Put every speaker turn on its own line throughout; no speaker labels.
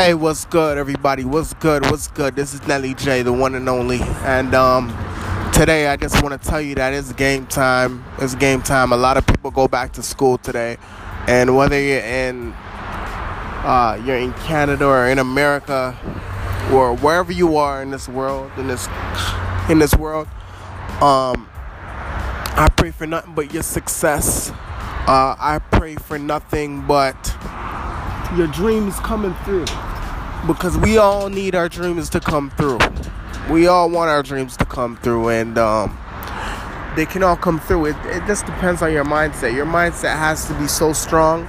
Hey, what's good, everybody? What's good? What's good? This is Nelly J, the one and only. And um, today, I just want to tell you that it's game time. It's game time. A lot of people go back to school today, and whether you're in uh, you're in Canada or in America or wherever you are in this world, in this in this world, um, I pray for nothing but your success. Uh, I pray for nothing but your dreams coming through because we all need our dreams to come through. We all want our dreams to come through, and um, they can all come through. It, it just depends on your mindset. Your mindset has to be so strong,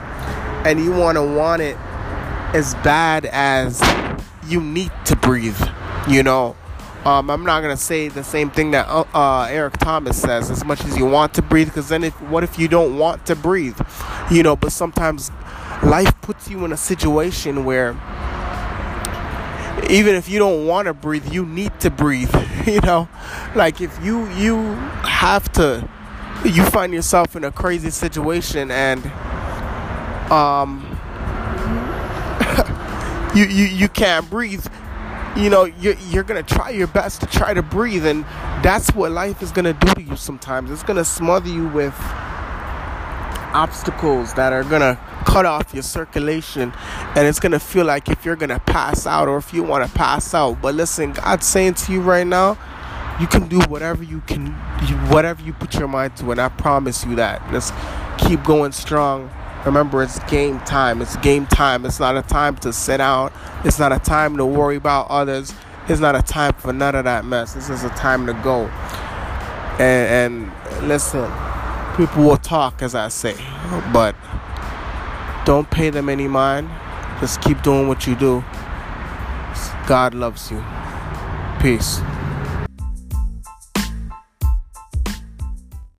and you want to want it as bad as you need to breathe. You know, um, I'm not gonna say the same thing that uh, uh, Eric Thomas says. As much as you want to breathe, because then if what if you don't want to breathe? You know, but sometimes life puts you in a situation where even if you don't want to breathe, you need to breathe. you know, like if you you have to, you find yourself in a crazy situation and um you you you can't breathe. You know, you're, you're gonna try your best to try to breathe, and that's what life is gonna do to you sometimes. It's gonna smother you with obstacles that are gonna cut off your circulation and it's gonna feel like if you're gonna pass out or if you want to pass out. But listen god's saying to you right now you can do whatever you can whatever you put your mind to and i promise you that. Just keep going strong. Remember it's game time. It's game time. It's not a time to sit out. It's not a time to worry about others. It's not a time for none of that mess. This is a time to go. And, and listen people will talk, as I say, but don't pay them any mind. Just keep doing what you do. God loves you. Peace.